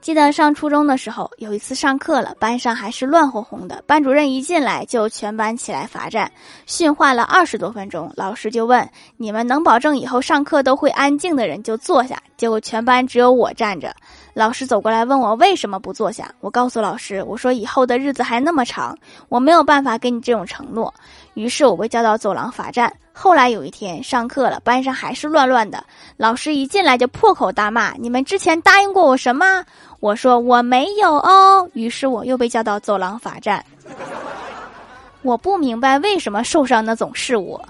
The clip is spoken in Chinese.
记得上初中的时候，有一次上课了，班上还是乱哄哄的。班主任一进来就全班起来罚站，训话了二十多分钟。老师就问：“你们能保证以后上课都会安静的人就坐下。”结果全班只有我站着。老师走过来问我为什么不坐下，我告诉老师：“我说以后的日子还那么长，我没有办法给你这种承诺。”于是我被叫到走廊罚站。后来有一天上课了，班上还是乱乱的，老师一进来就破口大骂：“你们之前答应过我什么？”我说我没有哦，于是我又被叫到走廊罚站。我不明白为什么受伤的总是我。